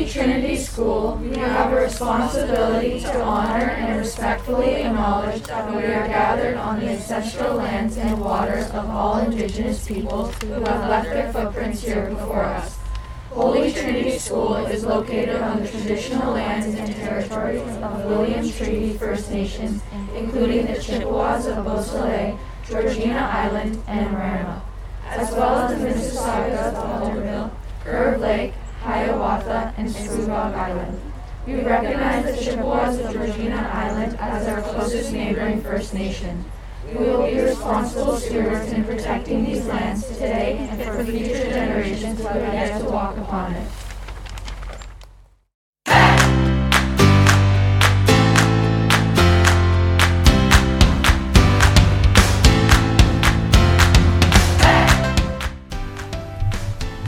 Holy Trinity School, we have a responsibility to honor and respectfully acknowledge that we are gathered on the ancestral lands and waters of all Indigenous peoples who have left their footprints here before us. Holy Trinity School is located on the traditional lands and territories of Williams Treaty First Nations, including the Chippewas of Beausoleil, Georgina Island, and Marama, as well as the Mississaugas of Alderville, Curve Lake, Hiawatha, and Scugog Island. We recognize the Chippewas of Georgina Island as our closest neighboring First Nation. We will be responsible stewards in protecting these lands today and for future generations who have yet to walk upon it.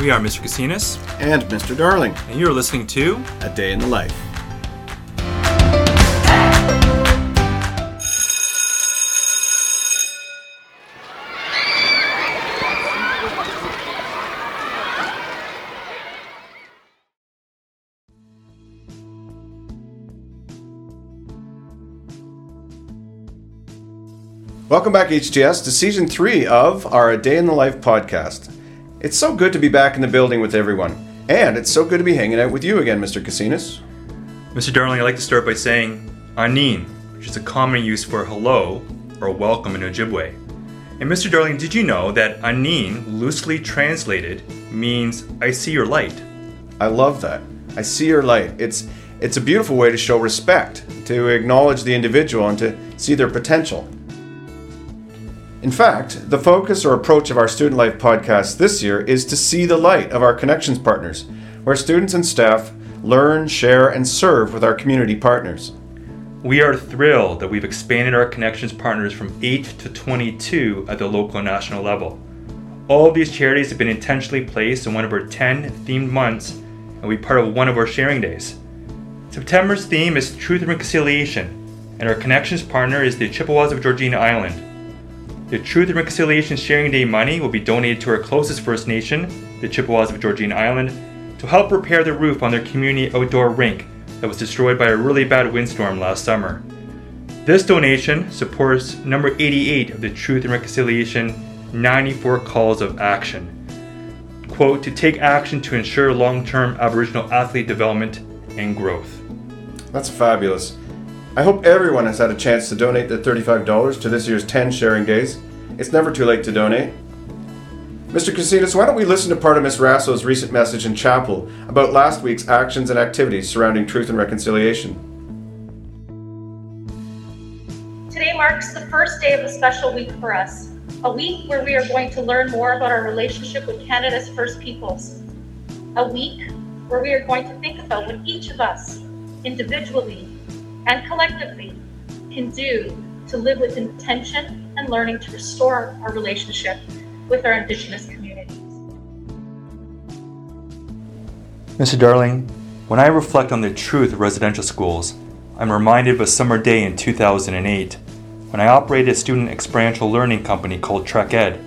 We are Mr. Casinas, and Mr. Darling. and you're listening to A Day in the Life. Welcome back, HTS, to season three of our A Day in the Life podcast. It's so good to be back in the building with everyone, and it's so good to be hanging out with you again, Mr. Casinas. Mr. Darling. I'd like to start by saying Anin, which is a common use for hello or welcome in Ojibwe. And Mr. Darling, did you know that Anin, loosely translated, means I see your light? I love that. I see your light. It's it's a beautiful way to show respect, to acknowledge the individual, and to see their potential. In fact, the focus or approach of our Student Life podcast this year is to see the light of our connections partners, where students and staff learn, share, and serve with our community partners. We are thrilled that we've expanded our connections partners from 8 to 22 at the local and national level. All of these charities have been intentionally placed in one of our 10 themed months and will be part of one of our sharing days. September's theme is Truth and Reconciliation, and our connections partner is the Chippewas of Georgina Island. The Truth and Reconciliation Sharing Day money will be donated to our closest First Nation, the Chippewas of Georgina Island, to help repair the roof on their community outdoor rink that was destroyed by a really bad windstorm last summer. This donation supports number 88 of the Truth and Reconciliation 94 Calls of Action. Quote, to take action to ensure long term Aboriginal athlete development and growth. That's fabulous. I hope everyone has had a chance to donate their $35 to this year's 10 sharing days. It's never too late to donate. Mr. Casinas, why don't we listen to part of Miss Rasso's recent message in chapel about last week's actions and activities surrounding truth and reconciliation? Today marks the first day of a special week for us, a week where we are going to learn more about our relationship with Canada's First Peoples, a week where we are going to think about what each of us, individually and collectively, can do to live with intention and learning to restore our relationship with our Indigenous communities. Mr. Darling, when I reflect on the truth of residential schools, I'm reminded of a summer day in 2008 when I operated a student experiential learning company called Trek Ed.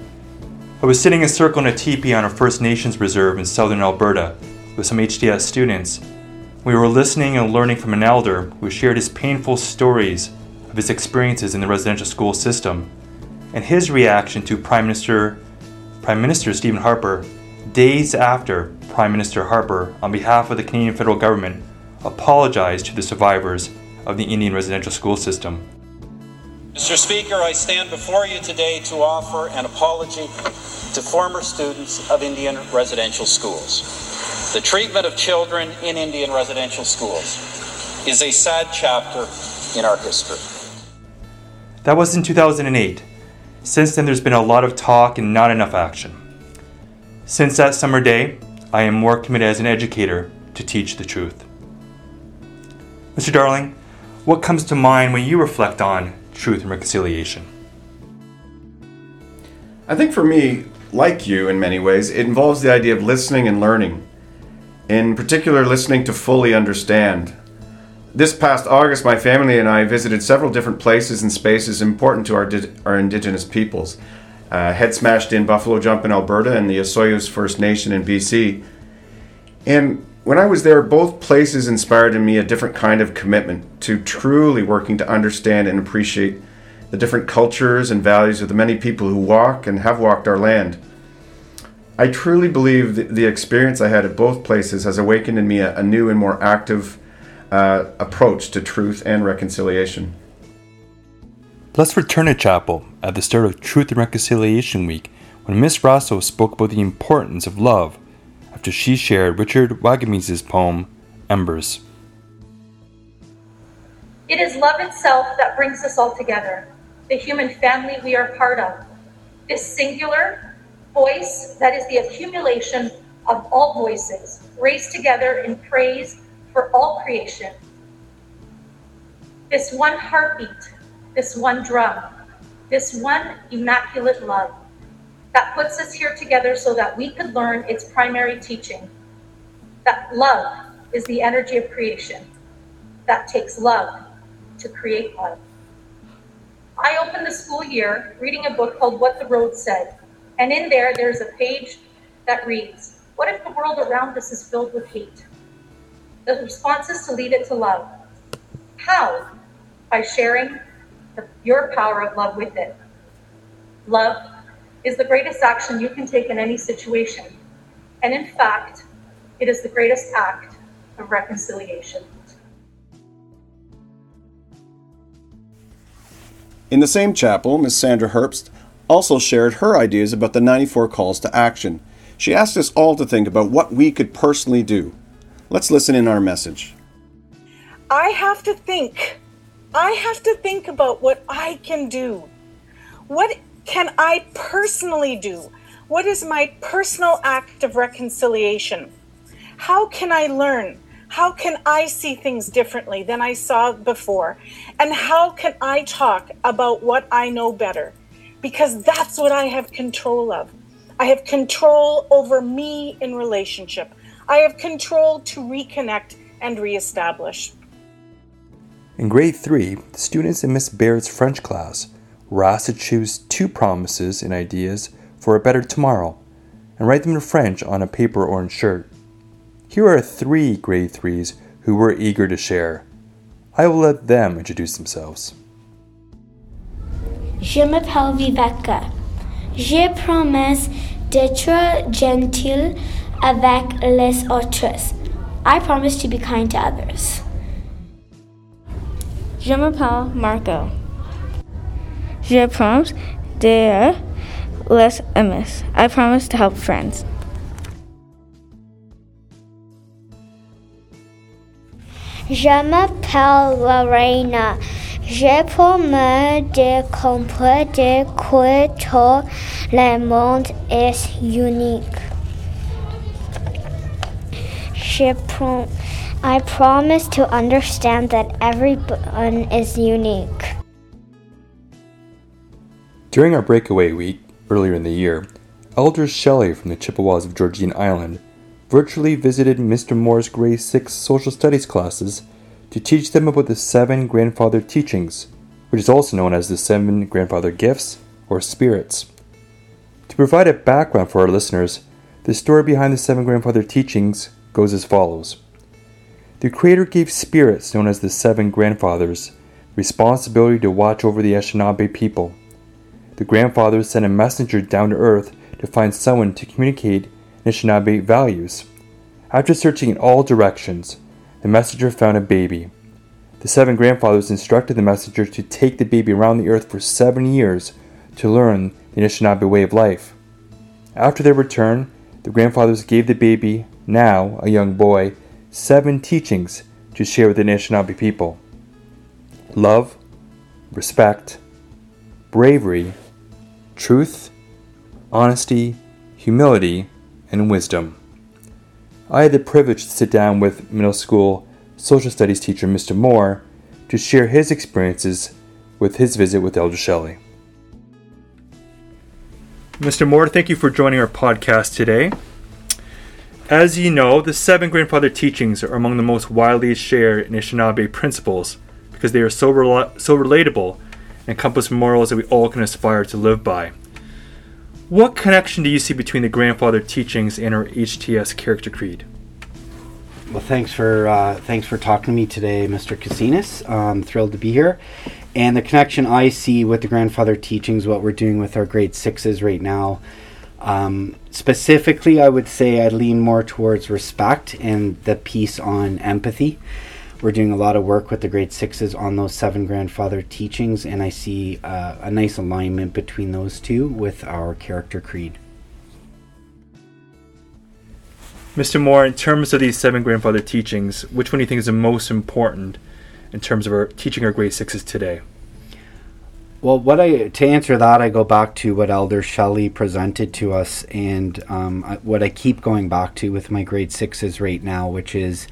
I was sitting in a circle in a teepee on a First Nations reserve in southern Alberta with some HTS students. We were listening and learning from an elder who shared his painful stories of his experiences in the residential school system and his reaction to Prime Minister Prime Minister Stephen Harper days after Prime Minister Harper, on behalf of the Canadian federal government, apologized to the survivors of the Indian residential school system. Mr. Speaker, I stand before you today to offer an apology to former students of Indian residential schools. The treatment of children in Indian residential schools is a sad chapter in our history. That was in 2008. Since then, there's been a lot of talk and not enough action. Since that summer day, I am more committed as an educator to teach the truth. Mr. Darling, what comes to mind when you reflect on truth and reconciliation? I think for me, like you in many ways, it involves the idea of listening and learning. In particular, listening to fully understand. This past August, my family and I visited several different places and spaces important to our, di- our Indigenous peoples. Uh, Head Smashed in Buffalo Jump in Alberta and the Osoyoos First Nation in BC. And when I was there, both places inspired in me a different kind of commitment to truly working to understand and appreciate the different cultures and values of the many people who walk and have walked our land. I truly believe the experience I had at both places has awakened in me a, a new and more active uh, approach to truth and reconciliation. Let's return to chapel at the start of Truth and Reconciliation Week when Miss Rosso spoke about the importance of love after she shared Richard Wagamese's poem, Embers. It is love itself that brings us all together, the human family we are part of. This singular voice that is the accumulation of all voices, raised together in praise for all creation. This one heartbeat, this one drum, this one immaculate love that puts us here together so that we could learn its primary teaching that love is the energy of creation, that takes love to create love. I opened the school year reading a book called What the Road Said, and in there, there's a page that reads What if the world around us is filled with hate? The response is to lead it to love. How? By sharing the, your power of love with it. Love is the greatest action you can take in any situation. And in fact, it is the greatest act of reconciliation. In the same chapel, Miss Sandra Herbst also shared her ideas about the 94 calls to action. She asked us all to think about what we could personally do. Let's listen in our message. I have to think. I have to think about what I can do. What can I personally do? What is my personal act of reconciliation? How can I learn? How can I see things differently than I saw before? And how can I talk about what I know better? Because that's what I have control of. I have control over me in relationship. I have control to reconnect and reestablish. In grade 3, the students in Miss Baird's French class were asked to choose two promises and ideas for a better tomorrow and write them in French on a paper orange shirt. Here are three grade 3s who were eager to share. I will let them introduce themselves. Je m'appelle Viveka. Je promets d'être gentil avec les autres. I promise to be kind to others. Je m'appelle Marco. Je promise de les amis. I promise to help friends. Je m'appelle Lorena. Je promets de comprendre que tout le monde est unique. Prom- I promise to understand that everyone is unique. During our breakaway week earlier in the year, Elder Shelley from the Chippewas of Georgina Island virtually visited Mr. Moore's grade 6 social studies classes to teach them about the seven grandfather teachings, which is also known as the seven grandfather gifts or spirits. To provide a background for our listeners, the story behind the seven grandfather teachings goes as follows. The Creator gave spirits known as the seven grandfathers responsibility to watch over the Anishinaabe people. The grandfathers sent a messenger down to earth to find someone to communicate Anishinaabe values. After searching in all directions, the messenger found a baby. The seven grandfathers instructed the messenger to take the baby around the earth for seven years to learn the Anishinaabe way of life. After their return, the grandfathers gave the baby, now a young boy, seven teachings to share with the Anishinaabe people love, respect, bravery, truth, honesty, humility, and wisdom. I had the privilege to sit down with middle school social studies teacher Mr. Moore to share his experiences with his visit with Elder Shelley. Mr. Moore, thank you for joining our podcast today. As you know, the seven grandfather teachings are among the most widely shared Anishinaabe principles because they are so, so relatable and encompass morals that we all can aspire to live by. What connection do you see between the grandfather teachings and our HTS character creed? Well, thanks for uh, thanks for talking to me today, Mr. Casinas. I'm thrilled to be here. And the connection I see with the grandfather teachings, what we're doing with our grade sixes right now, um, specifically, I would say I lean more towards respect and the piece on empathy. We're doing a lot of work with the grade sixes on those seven grandfather teachings, and I see uh, a nice alignment between those two with our character creed. Mr. Moore, in terms of these seven grandfather teachings, which one do you think is the most important in terms of our teaching our grade sixes today? Well, what I to answer that, I go back to what Elder Shelley presented to us, and um, what I keep going back to with my grade sixes right now, which is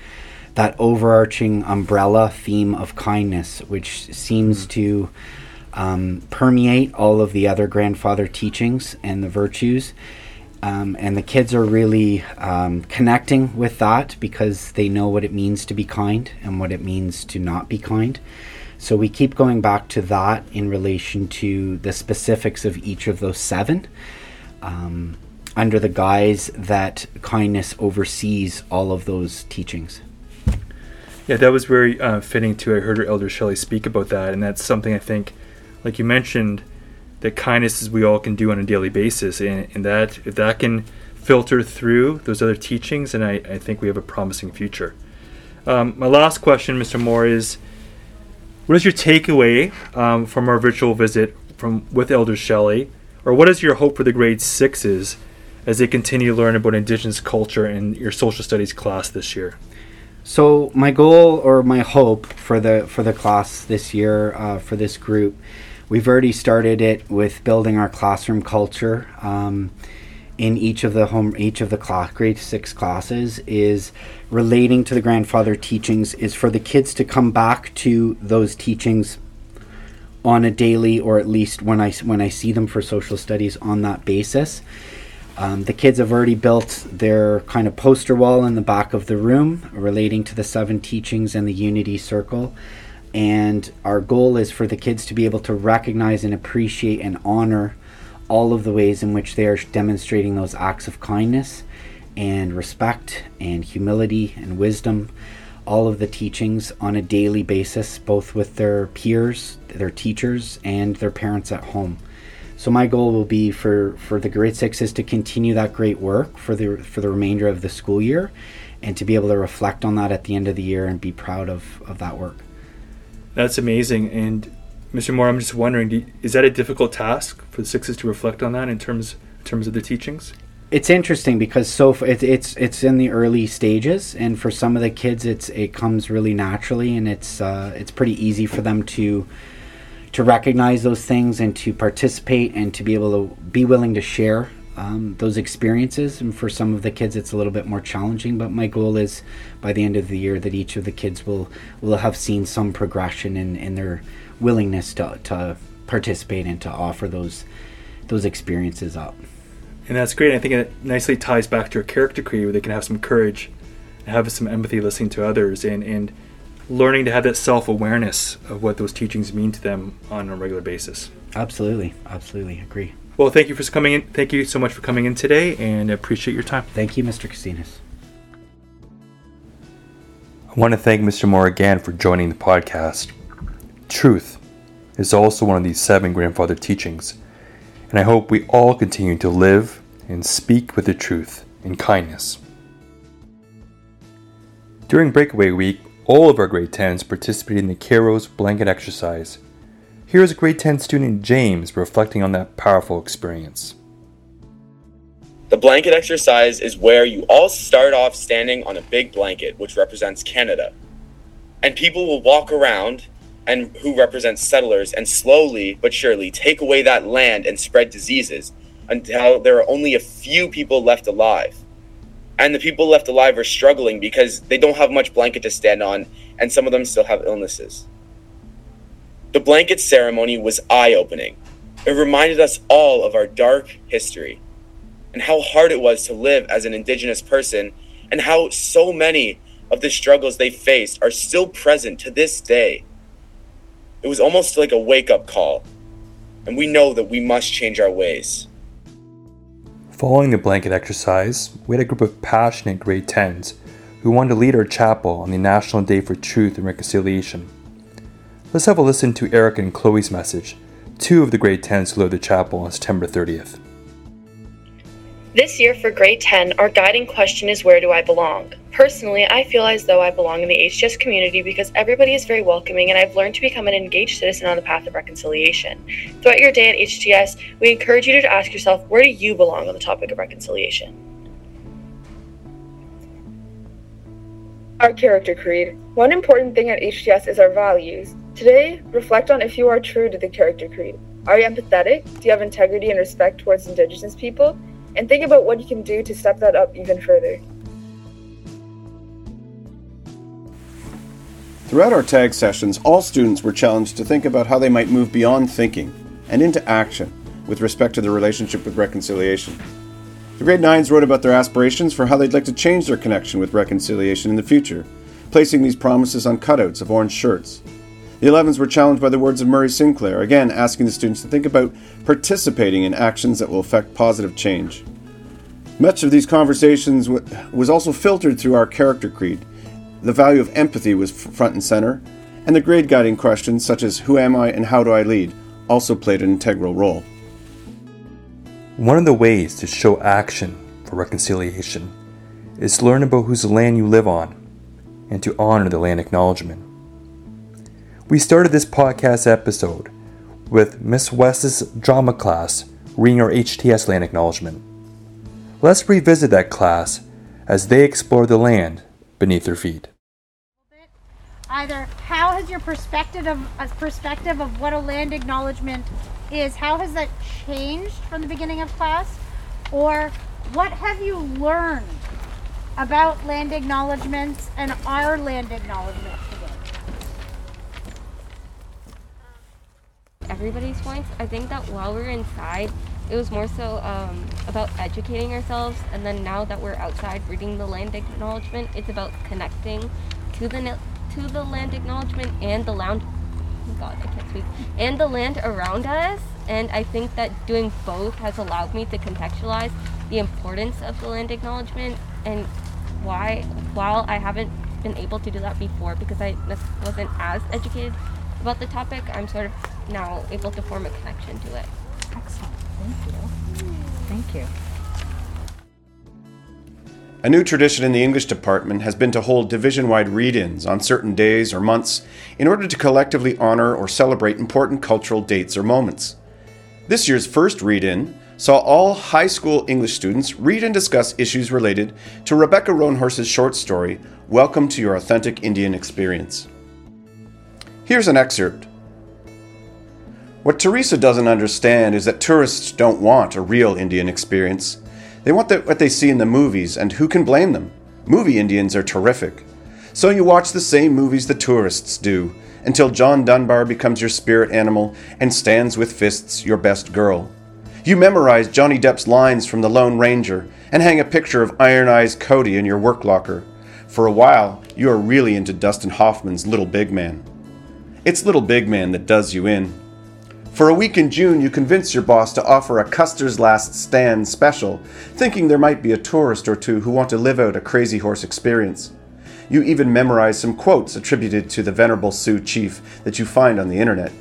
that overarching umbrella theme of kindness, which seems mm. to um, permeate all of the other grandfather teachings and the virtues. Um, and the kids are really um, connecting with that because they know what it means to be kind and what it means to not be kind. So we keep going back to that in relation to the specifics of each of those seven, um, under the guise that kindness oversees all of those teachings. Yeah, that was very uh, fitting too. I heard Elder Shelley speak about that, and that's something I think, like you mentioned, that kindness is we all can do on a daily basis, and, and that if that can filter through those other teachings, and I, I think we have a promising future. Um, my last question, Mr. Moore, is what is your takeaway um, from our virtual visit from with Elder Shelley, or what is your hope for the grade sixes as they continue to learn about Indigenous culture in your social studies class this year? So my goal or my hope for the for the class this year uh, for this group We've already started it with building our classroom culture um, in each of the home each of the class grade six classes is relating to the grandfather teachings is for the kids to come back to those teachings on a daily or at least when I when I see them for social studies on that basis. Um, the kids have already built their kind of poster wall in the back of the room relating to the seven teachings and the unity circle. And our goal is for the kids to be able to recognize and appreciate and honor all of the ways in which they are demonstrating those acts of kindness and respect and humility and wisdom, all of the teachings on a daily basis, both with their peers, their teachers, and their parents at home. So my goal will be for, for the grade sixes to continue that great work for the for the remainder of the school year and to be able to reflect on that at the end of the year and be proud of, of that work. That's amazing. And Mr. Moore, I'm just wondering, you, is that a difficult task for the sixes to reflect on that in terms in terms of the teachings? It's interesting because so it, it's it's in the early stages, and for some of the kids, it's it comes really naturally, and it's uh, it's pretty easy for them to to recognize those things and to participate and to be able to be willing to share um, those experiences. And for some of the kids, it's a little bit more challenging. But my goal is by the end of the year that each of the kids will will have seen some progression in, in their willingness to, to participate and to offer those those experiences up. And that's great. I think it nicely ties back to your character creed where they can have some courage, have some empathy listening to others, and, and learning to have that self awareness of what those teachings mean to them on a regular basis. Absolutely. Absolutely. Agree. Well, thank you for coming in. Thank you so much for coming in today, and appreciate your time. Thank you, Mr. Casinas. I want to thank Mr. Moore again for joining the podcast. Truth is also one of these seven grandfather teachings, and I hope we all continue to live and speak with the truth in kindness. During breakaway week, all of our grade 10s participated in the Kairos blanket exercise here is a grade 10 student James reflecting on that powerful experience. The blanket exercise is where you all start off standing on a big blanket, which represents Canada. And people will walk around and who represent settlers and slowly but surely take away that land and spread diseases until there are only a few people left alive. And the people left alive are struggling because they don't have much blanket to stand on and some of them still have illnesses. The blanket ceremony was eye opening. It reminded us all of our dark history and how hard it was to live as an Indigenous person and how so many of the struggles they faced are still present to this day. It was almost like a wake up call, and we know that we must change our ways. Following the blanket exercise, we had a group of passionate grade 10s who wanted to lead our chapel on the National Day for Truth and Reconciliation. Let's have a listen to Eric and Chloe's message, two of the grade 10s who led the chapel on September 30th. This year for grade 10, our guiding question is Where do I belong? Personally, I feel as though I belong in the HTS community because everybody is very welcoming and I've learned to become an engaged citizen on the path of reconciliation. Throughout your day at HTS, we encourage you to ask yourself where do you belong on the topic of reconciliation? Our character creed. One important thing at HTS is our values. Today, reflect on if you are true to the character creed. Are you empathetic? Do you have integrity and respect towards Indigenous people? And think about what you can do to step that up even further. Throughout our tag sessions, all students were challenged to think about how they might move beyond thinking and into action with respect to their relationship with reconciliation. The grade 9s wrote about their aspirations for how they'd like to change their connection with reconciliation in the future, placing these promises on cutouts of orange shirts. The 11s were challenged by the words of Murray Sinclair, again asking the students to think about participating in actions that will affect positive change. Much of these conversations w- was also filtered through our character creed. The value of empathy was f- front and center, and the grade guiding questions such as Who am I and how do I lead also played an integral role. One of the ways to show action for reconciliation is to learn about whose land you live on and to honor the land acknowledgement. We started this podcast episode with Miss West's drama class reading our HTS land acknowledgement. Let's revisit that class as they explore the land beneath their feet. Either how has your perspective of uh, perspective of what a land acknowledgement is, how has that changed from the beginning of class? Or what have you learned about land acknowledgements and our land acknowledgement? Everybody's points. I think that while we were inside, it was more so um, about educating ourselves, and then now that we're outside reading the land acknowledgement, it's about connecting to the to the land acknowledgement and the land. Oh God, I can't speak. And the land around us, and I think that doing both has allowed me to contextualize the importance of the land acknowledgement and why, while I haven't been able to do that before because I wasn't as educated about the topic, I'm sort of now able to form a connection to it. Excellent. Thank you. Thank you. A new tradition in the English department has been to hold division wide read ins on certain days or months in order to collectively honor or celebrate important cultural dates or moments. This year's first read in saw all high school English students read and discuss issues related to Rebecca Roanhorse's short story, Welcome to Your Authentic Indian Experience. Here's an excerpt what Teresa doesn't understand is that tourists don't want a real Indian experience. They want the, what they see in the movies, and who can blame them? Movie Indians are terrific. So you watch the same movies the tourists do, until John Dunbar becomes your spirit animal and Stands With A Fist your best girl. You memorize Johnny Depp's lines from The Lone Ranger and hang a picture of Iron Eyes Cody in your work locker. For a while, you are really into Dustin Hoffman's Little Big Man. It's Little Big Man that does you in. For a week in June, you convince your boss to offer a Custer's Last Stand special, thinking there might be a tourist or two who want to live out a crazy horse experience. You even memorize some quotes attributed to the Venerable Sioux chief that you find on the internet.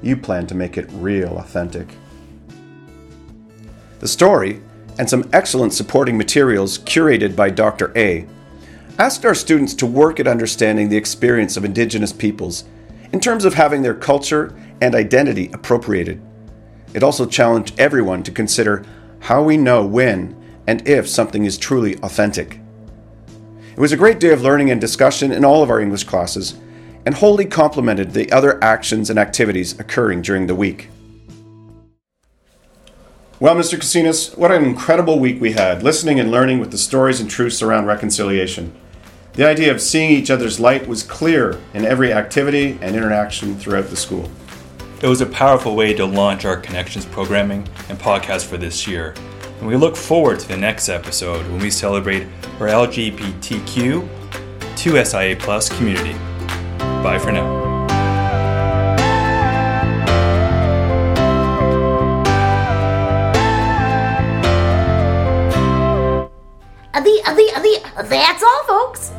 You plan to make it real authentic. The story, and some excellent supporting materials curated by Dr. A, asked our students to work at understanding the experience of Indigenous peoples in terms of having their culture and identity appropriated. It also challenged everyone to consider how we know when and if something is truly authentic. It was a great day of learning and discussion in all of our English classes, and wholly complemented the other actions and activities occurring during the week. Well, Mr. Casinas, what an incredible week we had, listening and learning with the stories and truths around reconciliation. The idea of seeing each other's light was clear in every activity and interaction throughout the school. It was a powerful way to launch our Connections programming and podcast for this year, and we look forward to the next episode when we celebrate our LGBTQ 2SIA Plus community. Bye for now. Adi, Adi, Adi, that's all, folks.